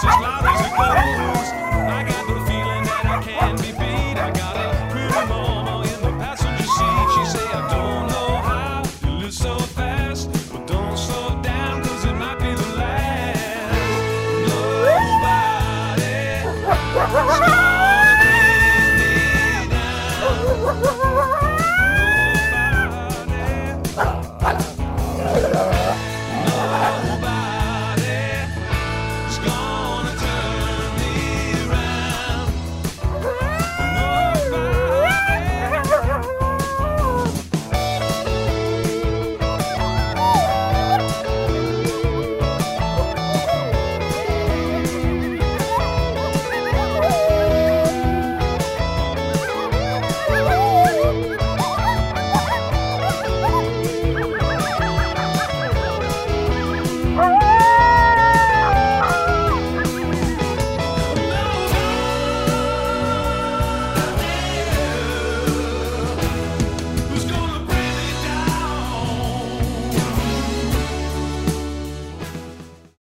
just like